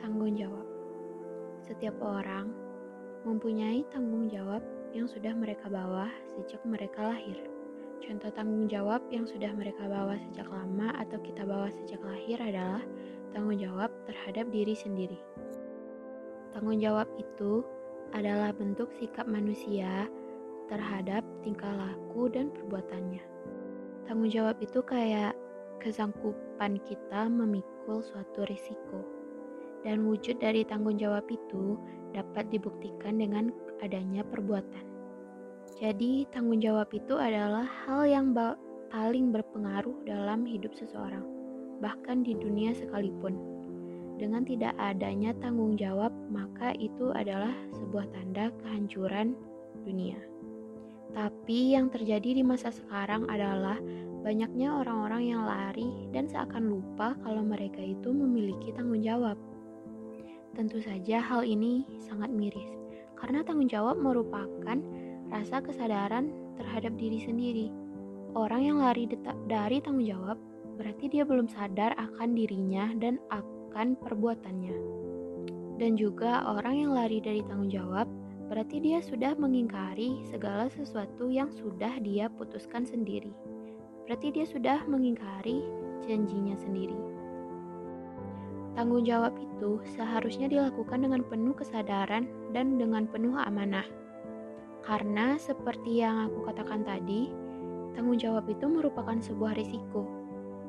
Tanggung jawab. Setiap orang mempunyai tanggung jawab yang sudah mereka bawa sejak mereka lahir. Contoh tanggung jawab yang sudah mereka bawa sejak lama atau kita bawa sejak lahir adalah tanggung jawab terhadap diri sendiri. Tanggung jawab itu adalah bentuk sikap manusia terhadap tingkah laku dan perbuatannya. Tanggung jawab itu kayak kesanggupan kita memikul suatu risiko. Dan wujud dari tanggung jawab itu dapat dibuktikan dengan adanya perbuatan. Jadi, tanggung jawab itu adalah hal yang paling berpengaruh dalam hidup seseorang, bahkan di dunia sekalipun. Dengan tidak adanya tanggung jawab, maka itu adalah sebuah tanda kehancuran dunia. Tapi yang terjadi di masa sekarang adalah banyaknya orang-orang yang lari dan seakan lupa kalau mereka itu memiliki tanggung jawab. Tentu saja hal ini sangat miris, karena tanggung jawab merupakan rasa kesadaran terhadap diri sendiri. Orang yang lari dari tanggung jawab berarti dia belum sadar akan dirinya dan akan perbuatannya. Dan juga orang yang lari dari tanggung jawab berarti dia sudah mengingkari segala sesuatu yang sudah dia putuskan sendiri berarti dia sudah mengingkari janjinya sendiri. Tanggung jawab itu seharusnya dilakukan dengan penuh kesadaran dan dengan penuh amanah. Karena seperti yang aku katakan tadi, tanggung jawab itu merupakan sebuah risiko.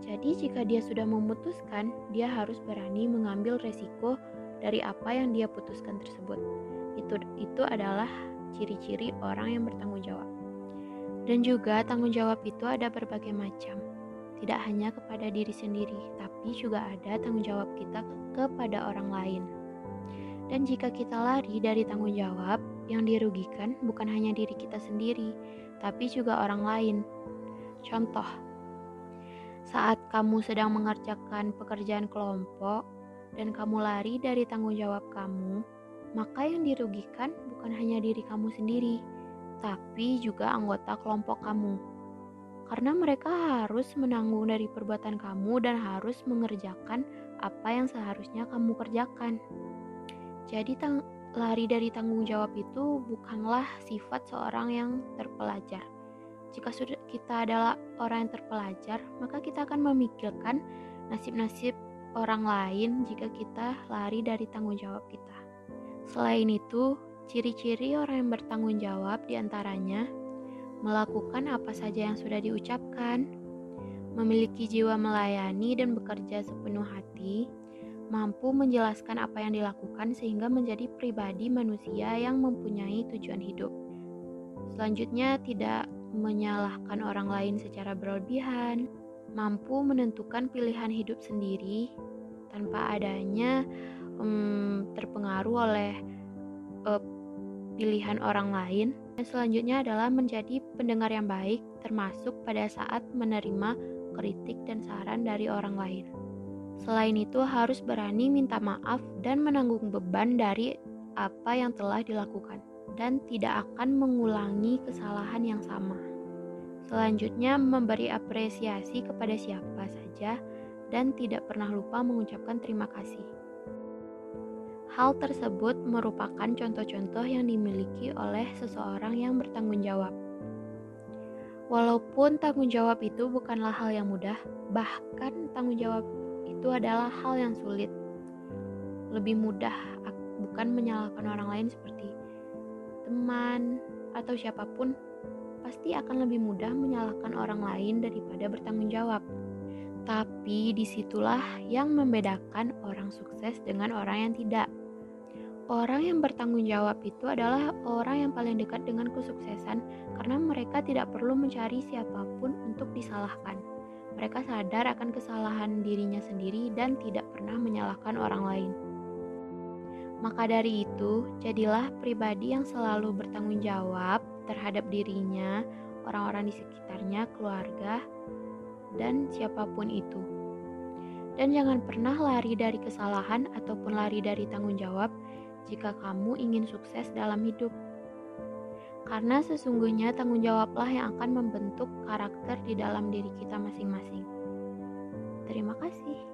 Jadi jika dia sudah memutuskan, dia harus berani mengambil resiko dari apa yang dia putuskan tersebut. Itu itu adalah ciri-ciri orang yang bertanggung jawab. Dan juga tanggung jawab itu ada berbagai macam. Tidak hanya kepada diri sendiri, tapi juga ada tanggung jawab kita kepada orang lain. Dan jika kita lari dari tanggung jawab, yang dirugikan bukan hanya diri kita sendiri, tapi juga orang lain. Contoh, saat kamu sedang mengerjakan pekerjaan kelompok dan kamu lari dari tanggung jawab kamu, maka yang dirugikan bukan hanya diri kamu sendiri, tapi juga anggota kelompok kamu. Karena mereka harus menanggung dari perbuatan kamu dan harus mengerjakan apa yang seharusnya kamu kerjakan. Jadi lari dari tanggung jawab itu bukanlah sifat seorang yang terpelajar. Jika sudah kita adalah orang yang terpelajar, maka kita akan memikirkan nasib-nasib orang lain jika kita lari dari tanggung jawab kita. Selain itu, Ciri-ciri orang yang bertanggung jawab di antaranya melakukan apa saja yang sudah diucapkan, memiliki jiwa melayani dan bekerja sepenuh hati, mampu menjelaskan apa yang dilakukan sehingga menjadi pribadi manusia yang mempunyai tujuan hidup. Selanjutnya, tidak menyalahkan orang lain secara berlebihan, mampu menentukan pilihan hidup sendiri tanpa adanya um, terpengaruh oleh pilihan orang lain, dan selanjutnya adalah menjadi pendengar yang baik, termasuk pada saat menerima kritik dan saran dari orang lain. Selain itu, harus berani minta maaf dan menanggung beban dari apa yang telah dilakukan, dan tidak akan mengulangi kesalahan yang sama. Selanjutnya, memberi apresiasi kepada siapa saja dan tidak pernah lupa mengucapkan terima kasih. Hal tersebut merupakan contoh-contoh yang dimiliki oleh seseorang yang bertanggung jawab. Walaupun tanggung jawab itu bukanlah hal yang mudah, bahkan tanggung jawab itu adalah hal yang sulit. Lebih mudah bukan menyalahkan orang lain seperti teman atau siapa pun, pasti akan lebih mudah menyalahkan orang lain daripada bertanggung jawab. Tapi di situlah yang membedakan orang sukses dengan orang yang tidak. Orang yang bertanggung jawab itu adalah orang yang paling dekat dengan kesuksesan karena mereka tidak perlu mencari siapa pun untuk disalahkan. Mereka sadar akan kesalahan dirinya sendiri dan tidak pernah menyalahkan orang lain. Maka dari itu, jadilah pribadi yang selalu bertanggung jawab terhadap dirinya, orang-orang di sekitarnya, keluarga, dan siapa pun itu. Dan jangan pernah lari dari kesalahan ataupun lari dari tanggung jawab jika kamu ingin sukses dalam hidup. Karena sesungguhnya tanggung jawablah yang akan membentuk karakter di dalam diri kita masing-masing. Terima kasih.